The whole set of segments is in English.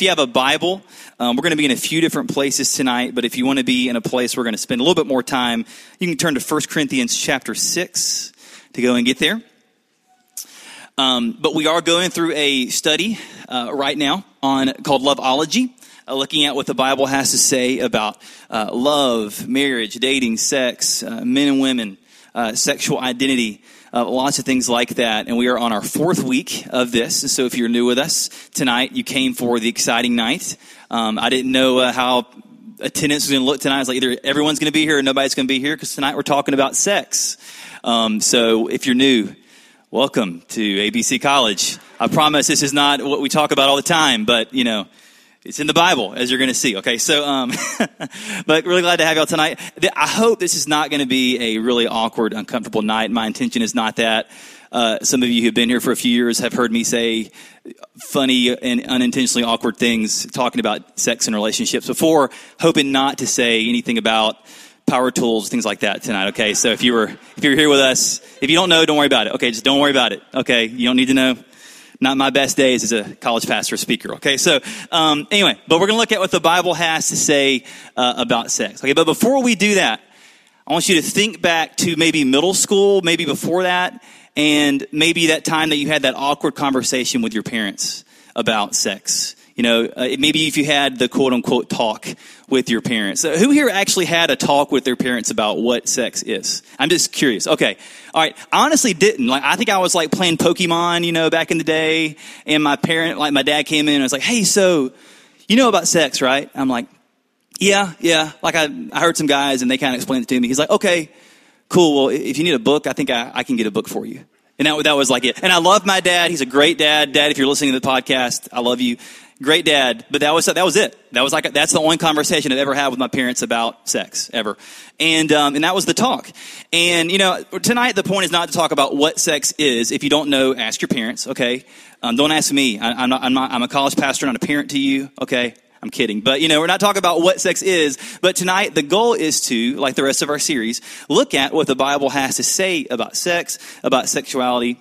if you have a Bible, um, we're going to be in a few different places tonight, but if you want to be in a place we're going to spend a little bit more time, you can turn to 1 Corinthians chapter 6 to go and get there. Um, but we are going through a study uh, right now on called Loveology, uh, looking at what the Bible has to say about uh, love, marriage, dating, sex, uh, men and women, uh, sexual identity, uh, lots of things like that. And we are on our fourth week of this. So if you're new with us tonight, you came for the exciting night. Um, I didn't know how attendance was going to look tonight. I was like, either everyone's going to be here or nobody's going to be here because tonight we're talking about sex. Um, so if you're new, welcome to ABC College. I promise this is not what we talk about all the time, but you know, it's in the Bible, as you're going to see. Okay, so, um, but really glad to have y'all tonight. I hope this is not going to be a really awkward, uncomfortable night. My intention is not that. Uh, some of you who've been here for a few years have heard me say funny and unintentionally awkward things talking about sex and relationships before, hoping not to say anything about power tools, things like that tonight. Okay, so if you were if you're here with us, if you don't know, don't worry about it. Okay, just don't worry about it. Okay, you don't need to know. Not my best days as a college pastor speaker. Okay, so um, anyway, but we're going to look at what the Bible has to say uh, about sex. Okay, but before we do that, I want you to think back to maybe middle school, maybe before that, and maybe that time that you had that awkward conversation with your parents about sex. You know, uh, maybe if you had the quote unquote talk with your parents. Uh, who here actually had a talk with their parents about what sex is? I'm just curious. Okay. All right. I honestly didn't. Like, I think I was like playing Pokemon, you know, back in the day. And my parent, like my dad came in and was like, hey, so you know about sex, right? I'm like, yeah, yeah. Like I, I heard some guys and they kind of explained it to me. He's like, okay, cool. Well, if you need a book, I think I, I can get a book for you. And that, that was like it. And I love my dad. He's a great dad. Dad, if you're listening to the podcast, I love you great dad, but that was that was it. That was like that's the only conversation I've ever had with my parents about sex ever, and um, and that was the talk. And you know, tonight the point is not to talk about what sex is. If you don't know, ask your parents. Okay, um, don't ask me. I, am not, I'm not. I'm a college pastor, not a parent to you. Okay. I'm kidding. But, you know, we're not talking about what sex is. But tonight, the goal is to, like the rest of our series, look at what the Bible has to say about sex, about sexuality,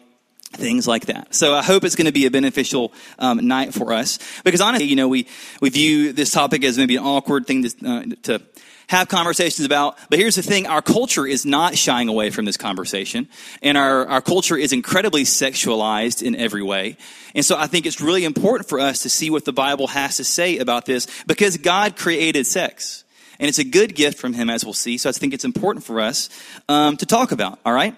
things like that. So I hope it's going to be a beneficial um, night for us because honestly, you know, we, we view this topic as maybe an awkward thing to, uh, to have conversations about. But here's the thing. Our culture is not shying away from this conversation and our, our culture is incredibly sexualized in every way. And so I think it's really important for us to see what the Bible has to say about this because God created sex. And it's a good gift from Him, as we'll see. So I think it's important for us um, to talk about, all right?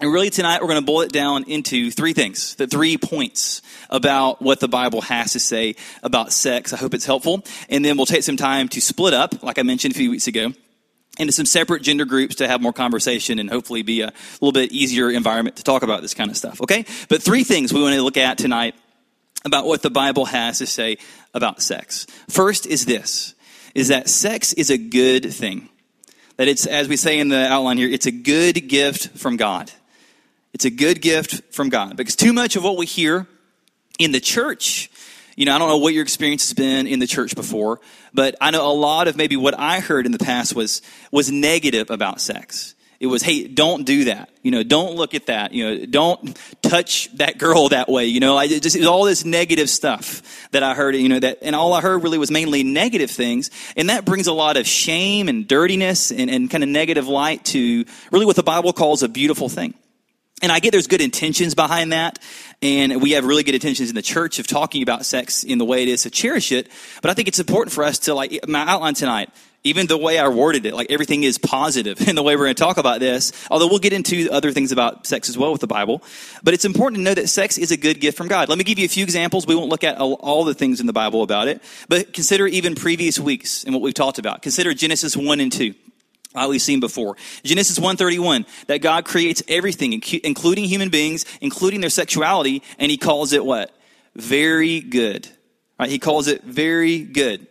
And really tonight we're going to boil it down into three things, the three points about what the Bible has to say about sex. I hope it's helpful. And then we'll take some time to split up, like I mentioned a few weeks ago, into some separate gender groups to have more conversation and hopefully be a little bit easier environment to talk about this kind of stuff. Okay? But three things we want to look at tonight about what the Bible has to say about sex. First is this, is that sex is a good thing. That it's, as we say in the outline here, it's a good gift from God. It's a good gift from God because too much of what we hear in the church, you know, I don't know what your experience has been in the church before, but I know a lot of maybe what I heard in the past was was negative about sex. It was, hey, don't do that. You know, don't look at that. You know, don't touch that girl that way. You know, I just, all this negative stuff that I heard, you know, that, and all I heard really was mainly negative things. And that brings a lot of shame and dirtiness and, and kind of negative light to really what the Bible calls a beautiful thing. And I get there's good intentions behind that. And we have really good intentions in the church of talking about sex in the way it is to cherish it. But I think it's important for us to, like, my outline tonight, even the way I worded it, like everything is positive in the way we're going to talk about this. Although we'll get into other things about sex as well with the Bible. But it's important to know that sex is a good gift from God. Let me give you a few examples. We won't look at all the things in the Bible about it. But consider even previous weeks and what we've talked about. Consider Genesis 1 and 2 uh, we've seen before. Genesis 1:31 that God creates everything including human beings, including their sexuality, and he calls it what? Very good. Right? He calls it very good.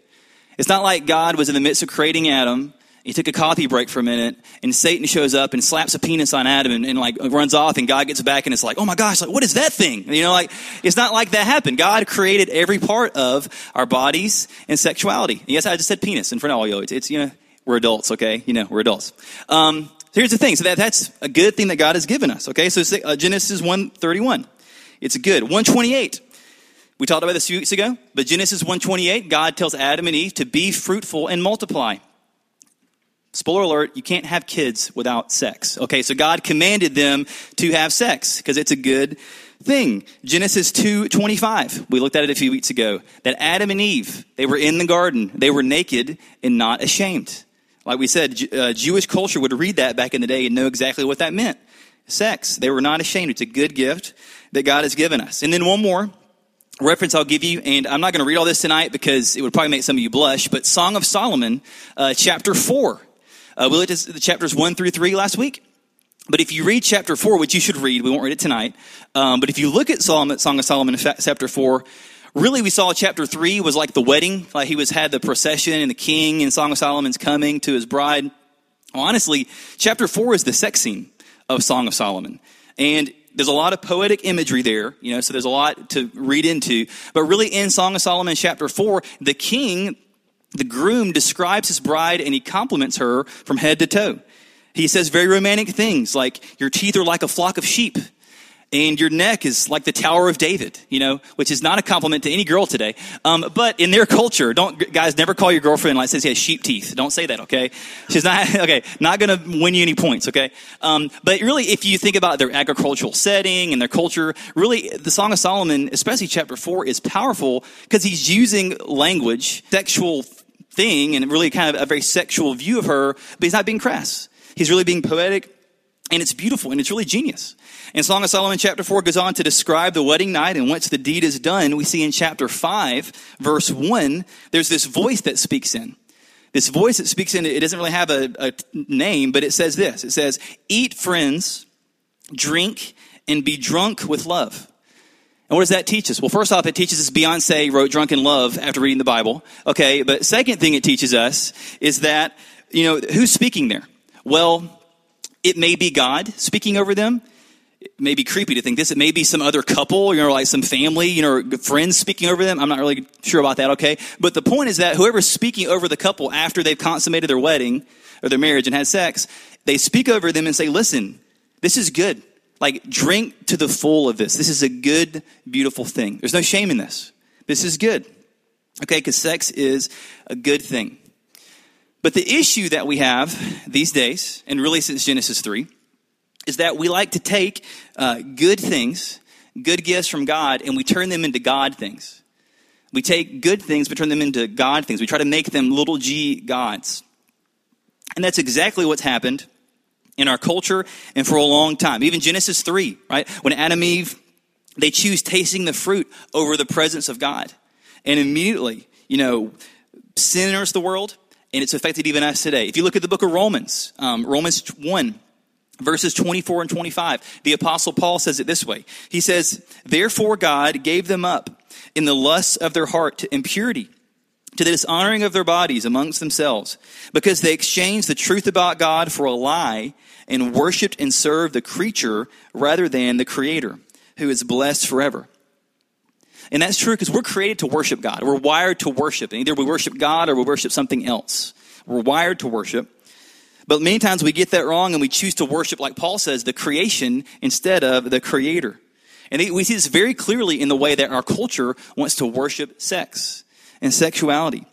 It's not like God was in the midst of creating Adam. He took a coffee break for a minute, and Satan shows up and slaps a penis on Adam and, and like runs off, and God gets back and it's like, oh my gosh, like what is that thing? You know, like it's not like that happened. God created every part of our bodies and sexuality. and yes, I just said penis in front of all you. It's, it's you know, we're adults, okay? You know, we're adults. Um, here's the thing. So that, that's a good thing that God has given us, okay? So uh, Genesis 131. It's good. 128. We talked about this a few weeks ago, but Genesis 1:28, God tells Adam and Eve to be fruitful and multiply. Spoiler alert, you can't have kids without sex. Okay, so God commanded them to have sex because it's a good thing. Genesis 2:25. We looked at it a few weeks ago. That Adam and Eve, they were in the garden. They were naked and not ashamed. Like we said, uh, Jewish culture would read that back in the day and know exactly what that meant. Sex. They were not ashamed. It's a good gift that God has given us. And then one more reference I'll give you, and I'm not going to read all this tonight because it would probably make some of you blush, but Song of Solomon, uh, chapter 4. Uh, we looked at the chapters 1 through 3 last week. But if you read chapter 4, which you should read, we won't read it tonight, um, but if you look at Solomon, Song of Solomon chapter 4, really we saw chapter 3 was like the wedding. Like he was had the procession and the king and Song of Solomon's coming to his bride. Well, honestly, chapter 4 is the sex scene of Song of Solomon. And there's a lot of poetic imagery there, you know, so there's a lot to read into. But really in Song of Solomon chapter 4, the king, the groom describes his bride and he compliments her from head to toe. He says very romantic things like, Your teeth are like a flock of sheep, and your neck is like the Tower of David, you know, which is not a compliment to any girl today. Um, but in their culture, don't, guys, never call your girlfriend like says he has sheep teeth. Don't say that, okay? She's not, okay, not gonna win you any points, okay? Um, but really, if you think about their agricultural setting and their culture, really, the Song of Solomon, especially chapter four, is powerful because he's using language, sexual thing, and really kind of a very sexual view of her, but he's not being crass. He's really being poetic, and it's beautiful, and it's really genius. And Song of Solomon chapter 4 goes on to describe the wedding night and once the deed is done, we see in chapter 5, verse 1, there's this voice that speaks in. This voice that speaks in, it doesn't really have a, a name, but it says this. It says, eat friends, drink, and be drunk with love. And what does that teach us? Well, first off, it teaches us Beyonce wrote Drunk in Love after reading the Bible. Okay, but second thing it teaches us is that, you know, who's speaking there? Well, it may be God speaking over them. It may be creepy to think this. It may be some other couple, you know, like some family, you know, friends speaking over them. I'm not really sure about that, okay? But the point is that whoever's speaking over the couple after they've consummated their wedding or their marriage and had sex, they speak over them and say, listen, this is good. Like, drink to the full of this. This is a good, beautiful thing. There's no shame in this. This is good. Okay, because sex is a good thing. But the issue that we have these days, and really since Genesis 3, is that we like to take uh, good things, good gifts from God, and we turn them into God things. We take good things, but turn them into God things. We try to make them little g gods. And that's exactly what's happened in our culture and for a long time. Even Genesis 3, right? When Adam and Eve, they choose tasting the fruit over the presence of God. And immediately, you know, sin enters the world, and it's affected even us today. If you look at the book of Romans, um, Romans 1, verses 24 and 25, the apostle Paul says it this way. He says, Therefore God gave them up in the lusts of their heart to impurity, to the dishonoring of their bodies amongst themselves, because they exchanged the truth about God for a lie and worshiped and served the creature rather than the creator, who is blessed forever. And that's true because we're created to worship God. We're wired to worship. And either we worship God or we worship something else. We're wired to worship. But many times we get that wrong and we choose to worship, like Paul says, the creation instead of the creator. And we see this very clearly in the way that our culture wants to worship sex and sexuality.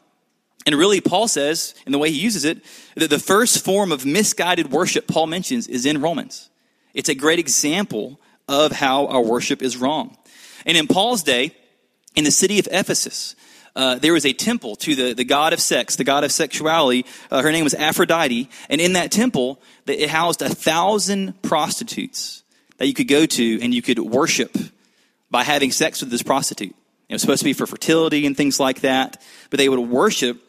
And really, Paul says, in the way he uses it, that the first form of misguided worship Paul mentions is in Romans. It's a great example of how our worship is wrong. And in Paul's day, in the city of Ephesus, uh, there was a temple to the, the god of sex, the god of sexuality. Uh, her name was Aphrodite. And in that temple, it housed a thousand prostitutes that you could go to and you could worship by having sex with this prostitute. It was supposed to be for fertility and things like that. But they would worship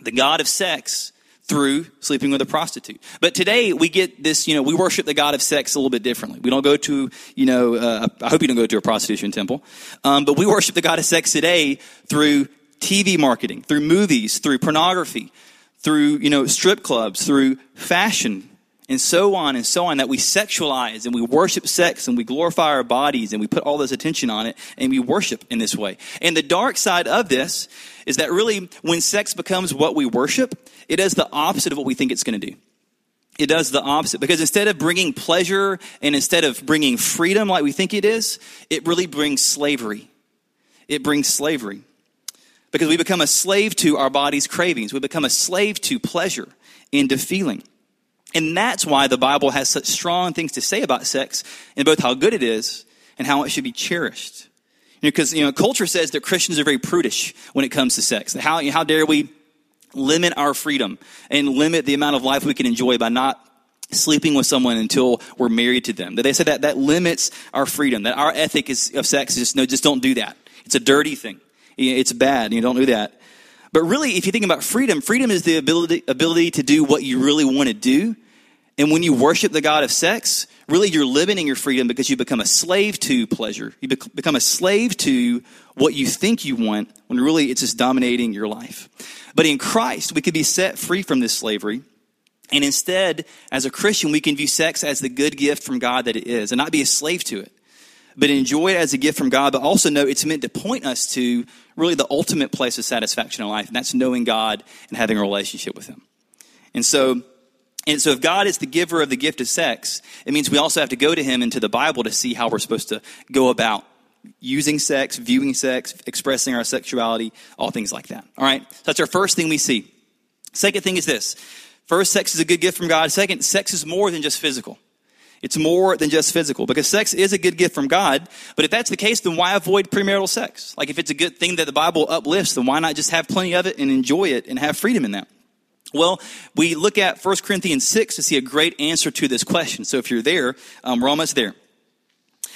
the god of sex through sleeping with a prostitute. But today we get this, you know, we worship the God of sex a little bit differently. We don't go to, you know, uh, I hope you don't go to a prostitution temple, um, but we worship the God of sex today through TV marketing, through movies, through pornography, through, you know, strip clubs, through fashion, and so on and so on, that we sexualize and we worship sex and we glorify our bodies and we put all this attention on it and we worship in this way. And the dark side of this is that really when sex becomes what we worship, it does the opposite of what we think it's going to do. It does the opposite because instead of bringing pleasure and instead of bringing freedom like we think it is, it really brings slavery. it brings slavery. Because we become a slave to our body's cravings. We become a slave to pleasure and to feeling. And that's why the Bible has such strong things to say about sex and both how good it is and how it should be cherished. Because, you know, culture says that Christians are very prudish when it comes to sex. How, how dare we limit our freedom and limit the amount of life we can enjoy by not sleeping with someone until we're married to them. That they say that that limits our freedom. That our ethic is, of sex is just no, just don't do that. It's a dirty thing. It's bad. You don't do that. But really, if you think about freedom, freedom is the ability ability to do what you really want to do. And when you worship the God of sex, really you're limiting your freedom because you become a slave to pleasure. You become a slave to what you think you want when really it's just dominating your life. But in Christ, we could be set free from this slavery and instead, as a Christian, we can view sex as the good gift from God that it is and not be a slave to it, but enjoy it as a gift from God, but also know it's meant to point us to really the ultimate place of satisfaction in life, and that's knowing God and having a relationship with Him. And so, and so if God is the giver of the gift of sex, it means we also have to go to Him and to the Bible to see how we're supposed to go about using sex, viewing sex, expressing our sexuality, all things like that. All right? So that's our first thing we see. Second thing is this First, sex is a good gift from God. Second, sex is more than just physical. It's more than just physical because sex is a good gift from God. But if that's the case, then why avoid premarital sex? Like if it's a good thing that the Bible uplifts, then why not just have plenty of it and enjoy it and have freedom in that? Well, we look at 1 Corinthians 6 to see a great answer to this question. So if you're there, um, we're almost there.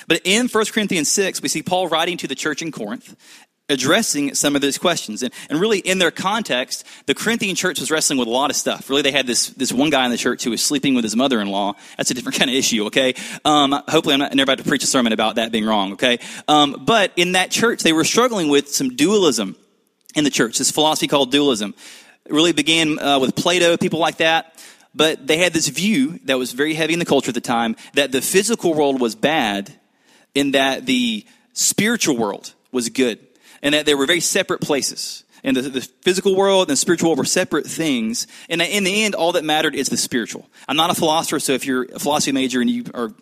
But in 1 Corinthians 6, we see Paul writing to the church in Corinth, addressing some of these questions. And, and really, in their context, the Corinthian church was wrestling with a lot of stuff. Really, they had this, this one guy in the church who was sleeping with his mother in law. That's a different kind of issue, okay? Um, hopefully, I'm not, never about to preach a sermon about that being wrong, okay? Um, but in that church, they were struggling with some dualism in the church, this philosophy called dualism. It really began uh, with Plato, people like that. But they had this view that was very heavy in the culture at the time that the physical world was bad and that the spiritual world was good and that they were very separate places. And the, the, physical world and the spiritual world were separate things. And in the end, all that mattered is the spiritual. I'm not a philosopher, so if you're a philosophy major and you are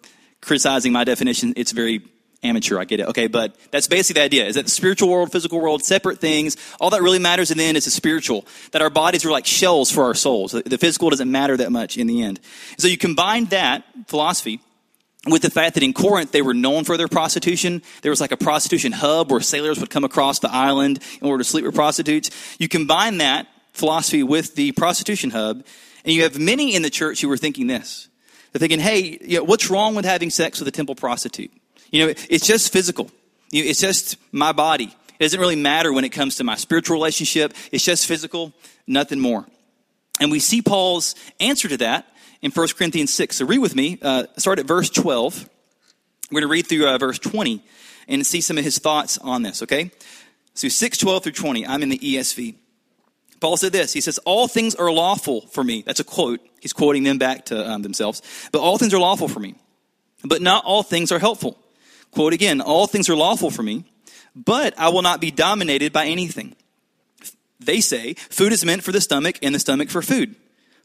criticizing my definition, it's very amateur. I get it. Okay, but that's basically the idea: is that the spiritual world, physical world, separate things. All that really matters in the end is the spiritual. That our bodies are like shells for our souls. The physical doesn't matter that much in the end. So you combine that philosophy with the fact that in Corinth they were known for their prostitution. There was like a prostitution hub where sailors would come across the island in order to sleep with prostitutes. You combine that philosophy with the prostitution hub, and you have many in the church who are thinking this. They're thinking, hey, you know, what's wrong with having sex with a temple prostitute? You know, it's just physical. It's just my body. It doesn't really matter when it comes to my spiritual relationship. It's just physical, nothing more. And we see Paul's answer to that in 1 Corinthians 6. So read with me. Uh, start at verse 12. We're going to read through uh, verse 20 and see some of his thoughts on this, okay? So 6, 12 through 20. I'm in the ESV. Paul said this. He says, All things are lawful for me. That's a quote. He's quoting them back to um, themselves. But all things are lawful for me. But not all things are helpful. Quote again, All things are lawful for me, but I will not be dominated by anything. They say, Food is meant for the stomach and the stomach for food.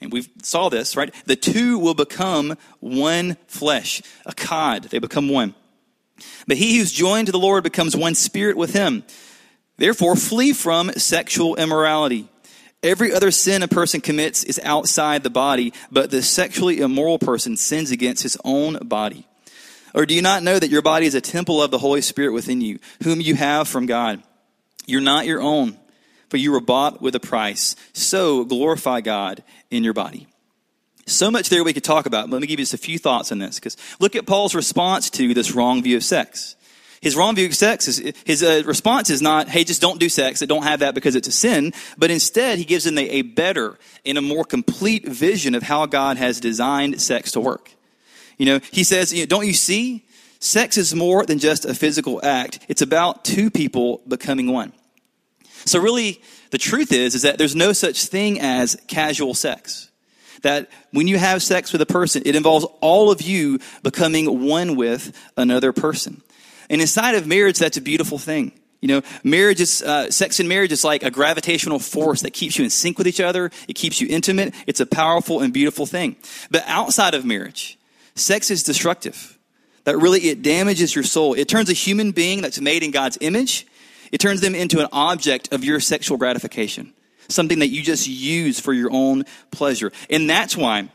and we saw this, right? The two will become one flesh, echad. They become one. But he who's joined to the Lord becomes one spirit with him. Therefore, flee from sexual immorality. Every other sin a person commits is outside the body, but the sexually immoral person sins against his own body. Or do you not know that your body is a temple of the Holy Spirit within you, whom you have from God? You're not your own for you were bought with a price. So glorify God in your body. So much there we could talk about. Let me give you just a few thoughts on this. Because look at Paul's response to this wrong view of sex. His wrong view of sex is, his uh, response is not, hey, just don't do sex. Don't have that because it's a sin. But instead, he gives them a, a better and a more complete vision of how God has designed sex to work. You know, he says, you know, don't you see? Sex is more than just a physical act. It's about two people becoming one. So really, the truth is, is that there's no such thing as casual sex. That when you have sex with a person, it involves all of you becoming one with another person. And inside of marriage, that's a beautiful thing. You know, marriage is, uh, sex in marriage is like a gravitational force that keeps you in sync with each other. It keeps you intimate. It's a powerful and beautiful thing. But outside of marriage, sex is destructive. That really, it damages your soul. It turns a human being that's made in God's image, it turns them into an object of your sexual gratification. Something that you just use for your own pleasure. And that's why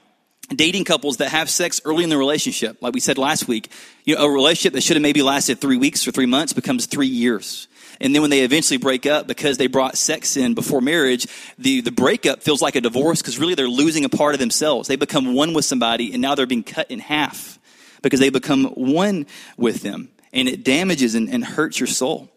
dating couples that have sex early in the relationship, like we said last week, you know, a relationship that should have maybe lasted three weeks or three months becomes three years. And then when they eventually break up because they brought sex in before marriage, the, the breakup feels like a divorce because really they're losing a part of themselves. They become one with somebody and now they're being cut in half because they become one with them. And it damages and, and hurts your soul.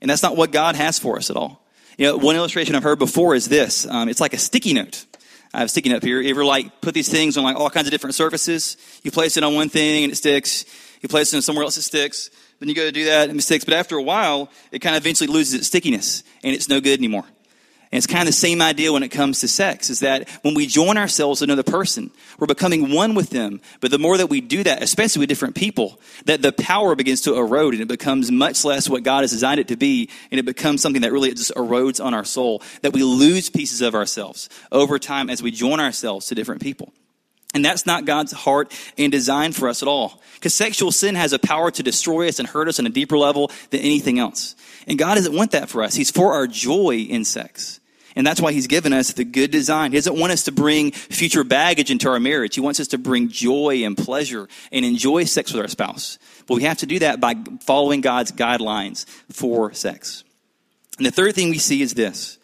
And that's not what God has for us at all. You know, one illustration I've heard before is this. Um, it's like a sticky note. I have a sticky note here. You ever like put these things on like all kinds of different surfaces? You place it on one thing and it sticks. You place it on somewhere else it sticks. Then you go to do that and it sticks. But after a while, it kind of eventually loses its stickiness and it's no good anymore. And it's kind of the same idea when it comes to sex, is that when we join ourselves to another person, we're becoming one with them. But the more that we do that, especially with different people, that the power begins to erode and it becomes much less what God has designed it to be. And it becomes something that really just erodes on our soul, that we lose pieces of ourselves over time as we join ourselves to different people. And that's not God's heart and design for us at all. Because sexual sin has a power to destroy us and hurt us on a deeper level than anything else. And God doesn't want that for us. He's for our joy in sex. And that's why he's given us the good design. He doesn't want us to bring future baggage into our marriage. He wants us to bring joy and pleasure and enjoy sex with our spouse. But we have to do that by following God's guidelines for sex. And the third thing we see is this,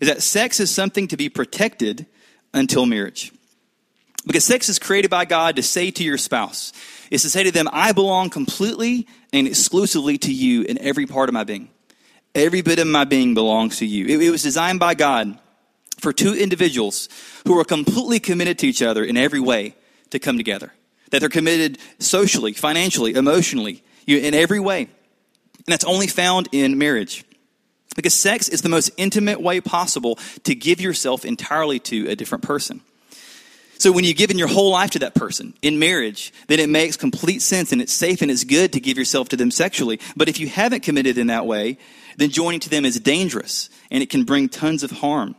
is that sex is something to be protected until marriage. Because sex is created by God to say to your spouse, is to say to them, I belong completely and exclusively to you in every part of my being. Every bit of my being belongs to you. It, it was designed by God for two individuals who are completely committed to each other in every way to come together. That they're committed socially, financially, emotionally, in every way. And that's only found in marriage. Because sex is the most intimate way possible to give yourself entirely to a different person. So when you've given your whole life to that person in marriage, then it makes complete sense and it's safe and it's good to give yourself to them sexually. But if you haven't committed in that way, then joining to them is dangerous and it can bring tons of harm.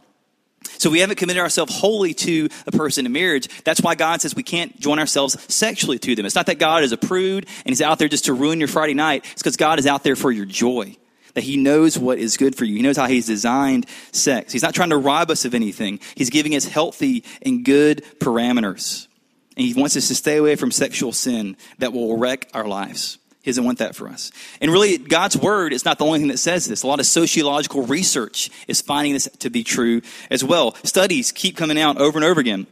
So we haven't committed ourselves wholly to a person in marriage. That's why God says we can't join ourselves sexually to them. It's not that God is a prude and he's out there just to ruin your Friday night. It's because God is out there for your joy that he knows what is good for you. He knows how he's designed sex. He's not trying to rob us of anything. He's giving us healthy and good parameters. And he wants us to stay away from sexual sin that will wreck our lives. He doesn't want that for us. And really, God's word is not the only thing that says this. A lot of sociological research is finding this to be true as well. Studies keep coming out over and over again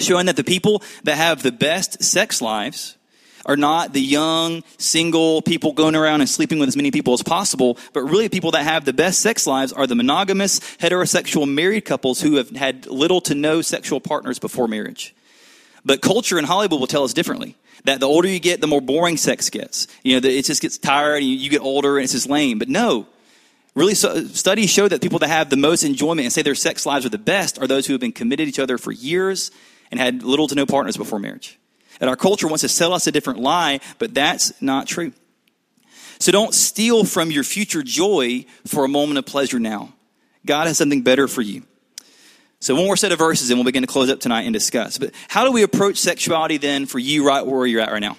showing that the people that have the best sex lives are not the young, single people going around and sleeping with as many people as possible, but really people that have the best sex lives are the monogamous, heterosexual married couples who have had little to no sexual partners before marriage. But culture in Hollywood will tell us differently. That the older you get, the more boring sex gets. You know, it just gets tired and you get older and it's just lame. But no, really so, studies show that people that have the most enjoyment and say their sex lives are the best are those who have been committed to each other for years and had little to no partners before marriage. And our culture wants to sell us a different lie, but that's not true. So don't steal from your future joy for a moment of pleasure now. God has something better for you. So one more set of verses and we'll begin to close up tonight and discuss. But how do we approach sexuality then for you right where you're at right now?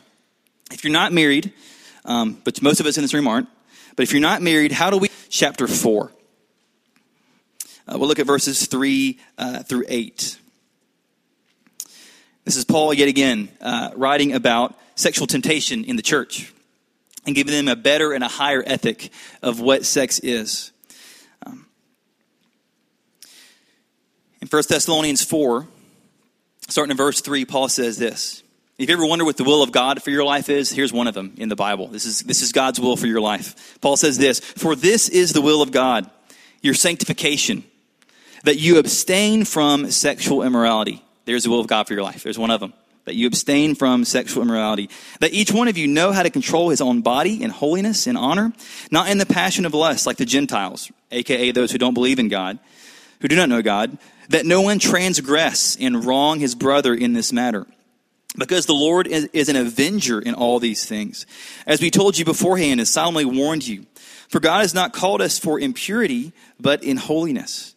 If you're not married, um, but most of us in this room aren't, but if you're not married, how do we? Chapter 4. Uh, we'll look at verses 3 uh, through 8. This is Paul yet again uh, writing about sexual temptation in the church and giving them a better and a higher ethic of what sex is. Um, in 1 Thessalonians 4, starting in verse 3, Paul says this. If you ever wonder what the will of God for your life is, here's one of them in the Bible. This is, this is God's will for your life. Paul says this For this is the will of God, your sanctification, that you abstain from sexual immorality there's the will of God for your life. There's one of them. that you abstain from sexual immorality, that each one of you know how to control his own body in holiness and honor, not in the passion of lust like the Gentiles, aka those who don't believe in God, who do not know God, that no one transgress and wrong his brother in this matter. Because the Lord is, is an avenger in all these things. As we told you beforehand and solemnly warned you, for God has not called us for impurity, but in holiness.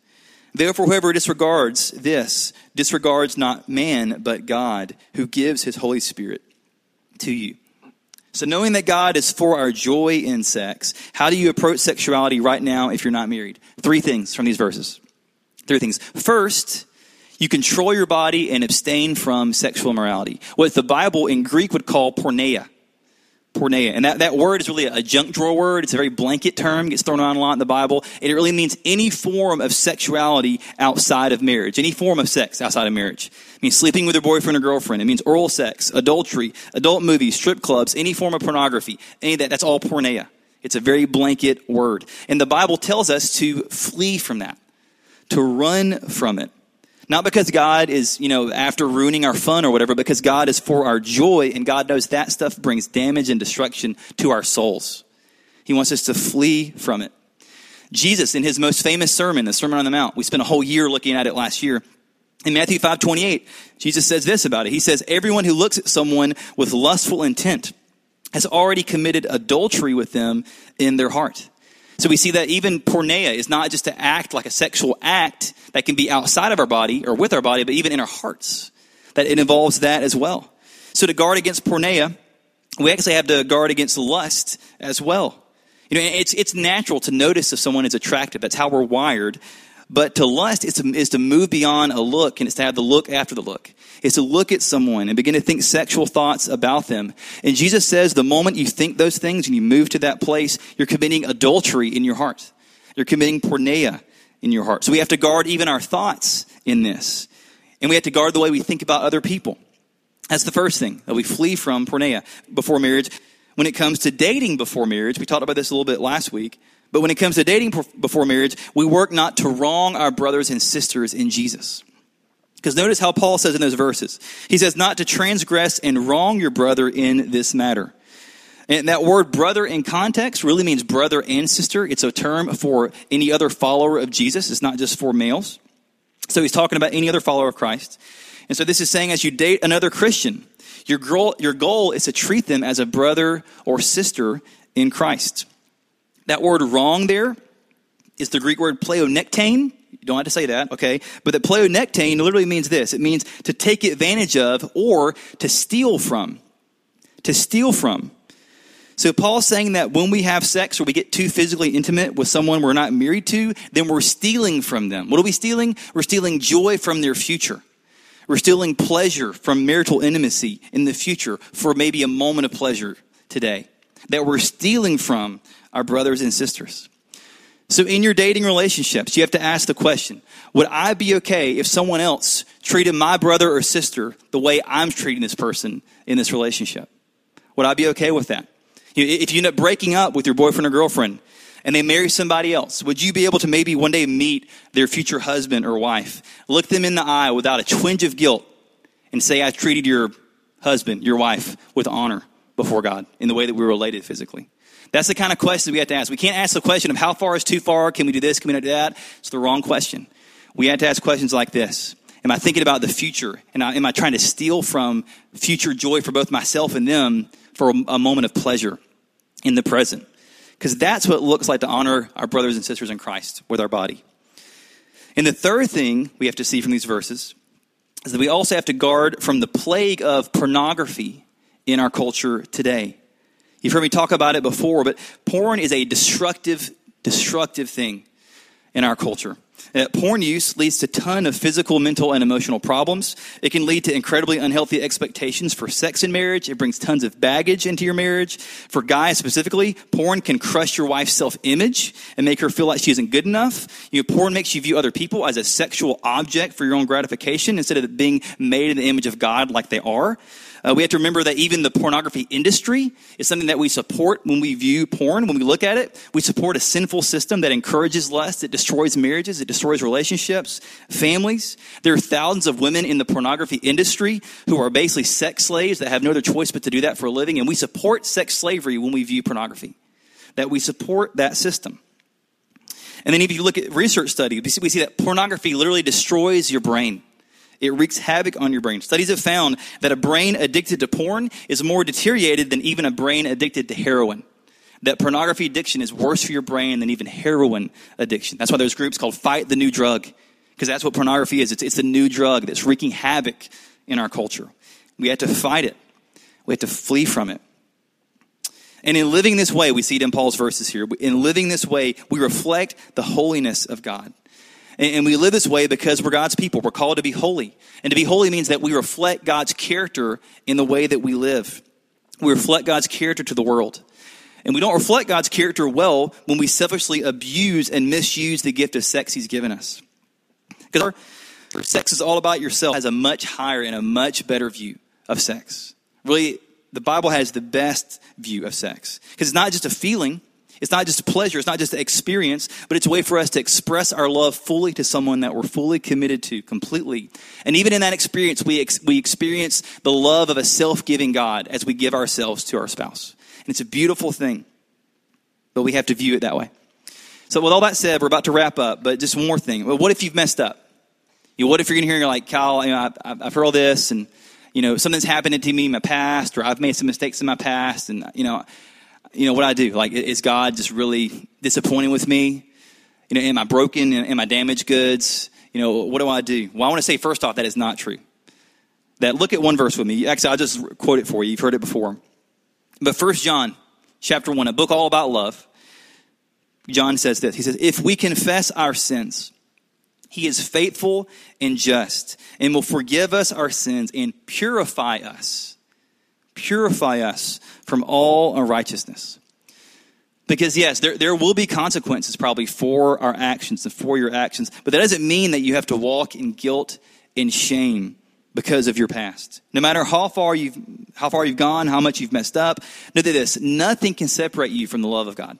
Therefore, whoever disregards this disregards not man, but God, who gives his Holy Spirit to you. So, knowing that God is for our joy in sex, how do you approach sexuality right now if you're not married? Three things from these verses. Three things. First, you control your body and abstain from sexual immorality. What the Bible in Greek would call porneia porneia. And that, that word is really a junk drawer word. It's a very blanket term, gets thrown around a lot in the Bible. And it really means any form of sexuality outside of marriage, any form of sex outside of marriage. It means sleeping with your boyfriend or girlfriend. It means oral sex, adultery, adult movies, strip clubs, any form of pornography. Any of that, that's all porneia. It's a very blanket word. And the Bible tells us to flee from that, to run from it. Not because God is, you know, after ruining our fun or whatever, because God is for our joy and God knows that stuff brings damage and destruction to our souls. He wants us to flee from it. Jesus, in his most famous sermon, the Sermon on the Mount, we spent a whole year looking at it last year. In Matthew 5 28, Jesus says this about it. He says, Everyone who looks at someone with lustful intent has already committed adultery with them in their heart. So we see that even porneia is not just to act like a sexual act that can be outside of our body or with our body, but even in our hearts. That it involves that as well. So to guard against porneia, we actually have to guard against lust as well. You know, it's, it's natural to notice if someone is attractive. That's how we're wired. But to lust is to, is to move beyond a look and it's to have the look after the look. It's to look at someone and begin to think sexual thoughts about them. And Jesus says the moment you think those things and you move to that place, you're committing adultery in your heart. You're committing porneia in your heart. So we have to guard even our thoughts in this. And we have to guard the way we think about other people. That's the first thing that we flee from porneia before marriage. When it comes to dating before marriage, we talked about this a little bit last week. But when it comes to dating before marriage, we work not to wrong our brothers and sisters in Jesus. Because notice how Paul says in those verses. He says, not to transgress and wrong your brother in this matter. And that word brother in context really means brother and sister. It's a term for any other follower of Jesus. It's not just for males. So he's talking about any other follower of Christ. And so this is saying as you date another Christian, your goal, your goal is to treat them as a brother or sister in Christ. That word wrong there is the Greek word pleonectane. You don't have to say that, okay? But the pleonectane literally means this. It means to take advantage of or to steal from. To steal from. So Paul's saying that when we have sex or we get too physically intimate with someone we're not married to, then we're stealing from them. What are we stealing? We're stealing joy from their future. We're stealing pleasure from marital intimacy in the future for maybe a moment of pleasure today. That we're stealing from our brothers and sisters. So, in your dating relationships, you have to ask the question Would I be okay if someone else treated my brother or sister the way I'm treating this person in this relationship? Would I be okay with that? If you end up breaking up with your boyfriend or girlfriend and they marry somebody else, would you be able to maybe one day meet their future husband or wife, look them in the eye without a twinge of guilt, and say, I treated your husband, your wife, with honor before God in the way that we were related physically? That's the kind of question we have to ask. We can't ask the question of how far is too far? Can we do this? Can we not do that? It's the wrong question. We have to ask questions like this. Am I thinking about the future? And am I trying to steal from future joy for both myself and them for a moment of pleasure in the present? Because that's what it looks like to honor our brothers and sisters in Christ with our body. And the third thing we have to see from these verses is that we also have to guard from the plague of pornography in our culture today. You've heard me talk about it before, but porn is a destructive, destructive thing in our culture. Uh, porn use leads to a ton of physical, mental, and emotional problems. It can lead to incredibly unhealthy expectations for sex in marriage. It brings tons of baggage into your marriage. For guys specifically, porn can crush your wife's self-image and make her feel like she isn't good enough. You know, porn makes you view other people as a sexual object for your own gratification instead of being made in the image of God like they are. Uh, we have to remember that even the pornography industry is something that we support when we view porn, when we look at it. We support a sinful system that encourages lust, it destroys marriages, it destroys relationships, families. There are thousands of women in the pornography industry who are basically sex slaves that have no other choice but to do that for a living. And we support sex slavery when we view pornography, that we support that system. And then if you look at research see, we see that pornography literally destroys your brain. It wreaks havoc on your brain. Studies have found that a brain addicted to porn is more deteriorated than even a brain addicted to heroin. That pornography addiction is worse for your brain than even heroin addiction. That's why there's groups called Fight the New Drug, because that's what pornography is. It's, it's a new drug that's wreaking havoc in our culture. We have to fight it. We have to flee from it. And in living this way, we see it in Paul's verses here. In living this way, we reflect the holiness of God. And we live this way because we're God's people. We're called to be holy. And to be holy means that we reflect God's character in the way that we live. We reflect God's character to the world. And we don't reflect God's character well when we selfishly abuse and misuse the gift of sex He's given us. Because sex is all about yourself has a much higher and a much better view of sex. Really, the Bible has the best view of sex. Because it's not just a feeling, it's not just pleasure, it's not just experience, but it's a way for us to express our love fully to someone that we're fully committed to, completely. And even in that experience, we, ex- we experience the love of a self giving God as we give ourselves to our spouse. And it's a beautiful thing, but we have to view it that way. So, with all that said, we're about to wrap up, but just one more thing. What if you've messed up? You know, what if you're going to hear, you're like, Kyle, you know, I've, I've heard all this, and you know, something's happened to me in my past, or I've made some mistakes in my past, and you know, you know what I do? Like, is God just really disappointed with me? You know, am I broken? Am I damaged goods? You know, what do I do? Well, I want to say first off, that is not true. That look at one verse with me. Actually, I'll just quote it for you. You've heard it before. But First John, chapter one, a book all about love. John says this. He says, "If we confess our sins." He is faithful and just and will forgive us our sins and purify us. Purify us from all unrighteousness. Because, yes, there, there will be consequences probably for our actions and for your actions, but that doesn't mean that you have to walk in guilt and shame because of your past. No matter how far you've, how far you've gone, how much you've messed up, know this nothing can separate you from the love of God.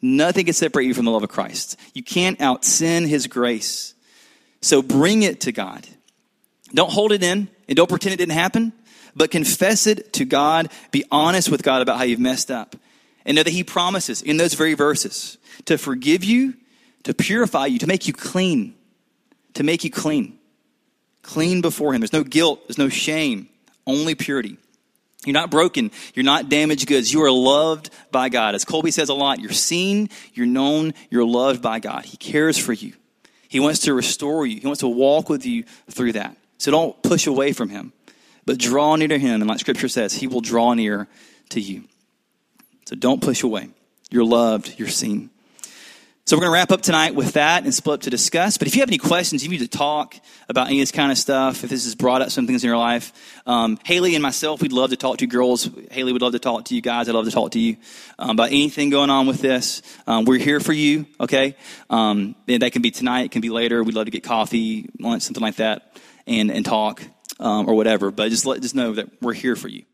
Nothing can separate you from the love of Christ. You can't out sin His grace. So bring it to God. Don't hold it in and don't pretend it didn't happen, but confess it to God. Be honest with God about how you've messed up. And know that He promises in those very verses to forgive you, to purify you, to make you clean, to make you clean. Clean before Him. There's no guilt, there's no shame, only purity. You're not broken. You're not damaged goods. You are loved by God. As Colby says a lot, you're seen, you're known, you're loved by God. He cares for you. He wants to restore you. He wants to walk with you through that. So don't push away from him, but draw near to him. And like scripture says, he will draw near to you. So don't push away. You're loved, you're seen. So we're going to wrap up tonight with that and split up to discuss. But if you have any questions, you need to talk about any of this kind of stuff, if this has brought up some things in your life, um, Haley and myself, we'd love to talk to you girls. Haley would love to talk to you guys. I'd love to talk to you um, about anything going on with this. Um, we're here for you, okay? Um, that can be tonight, it can be later. We'd love to get coffee, lunch, something like that, and, and talk um, or whatever. But just let just know that we're here for you.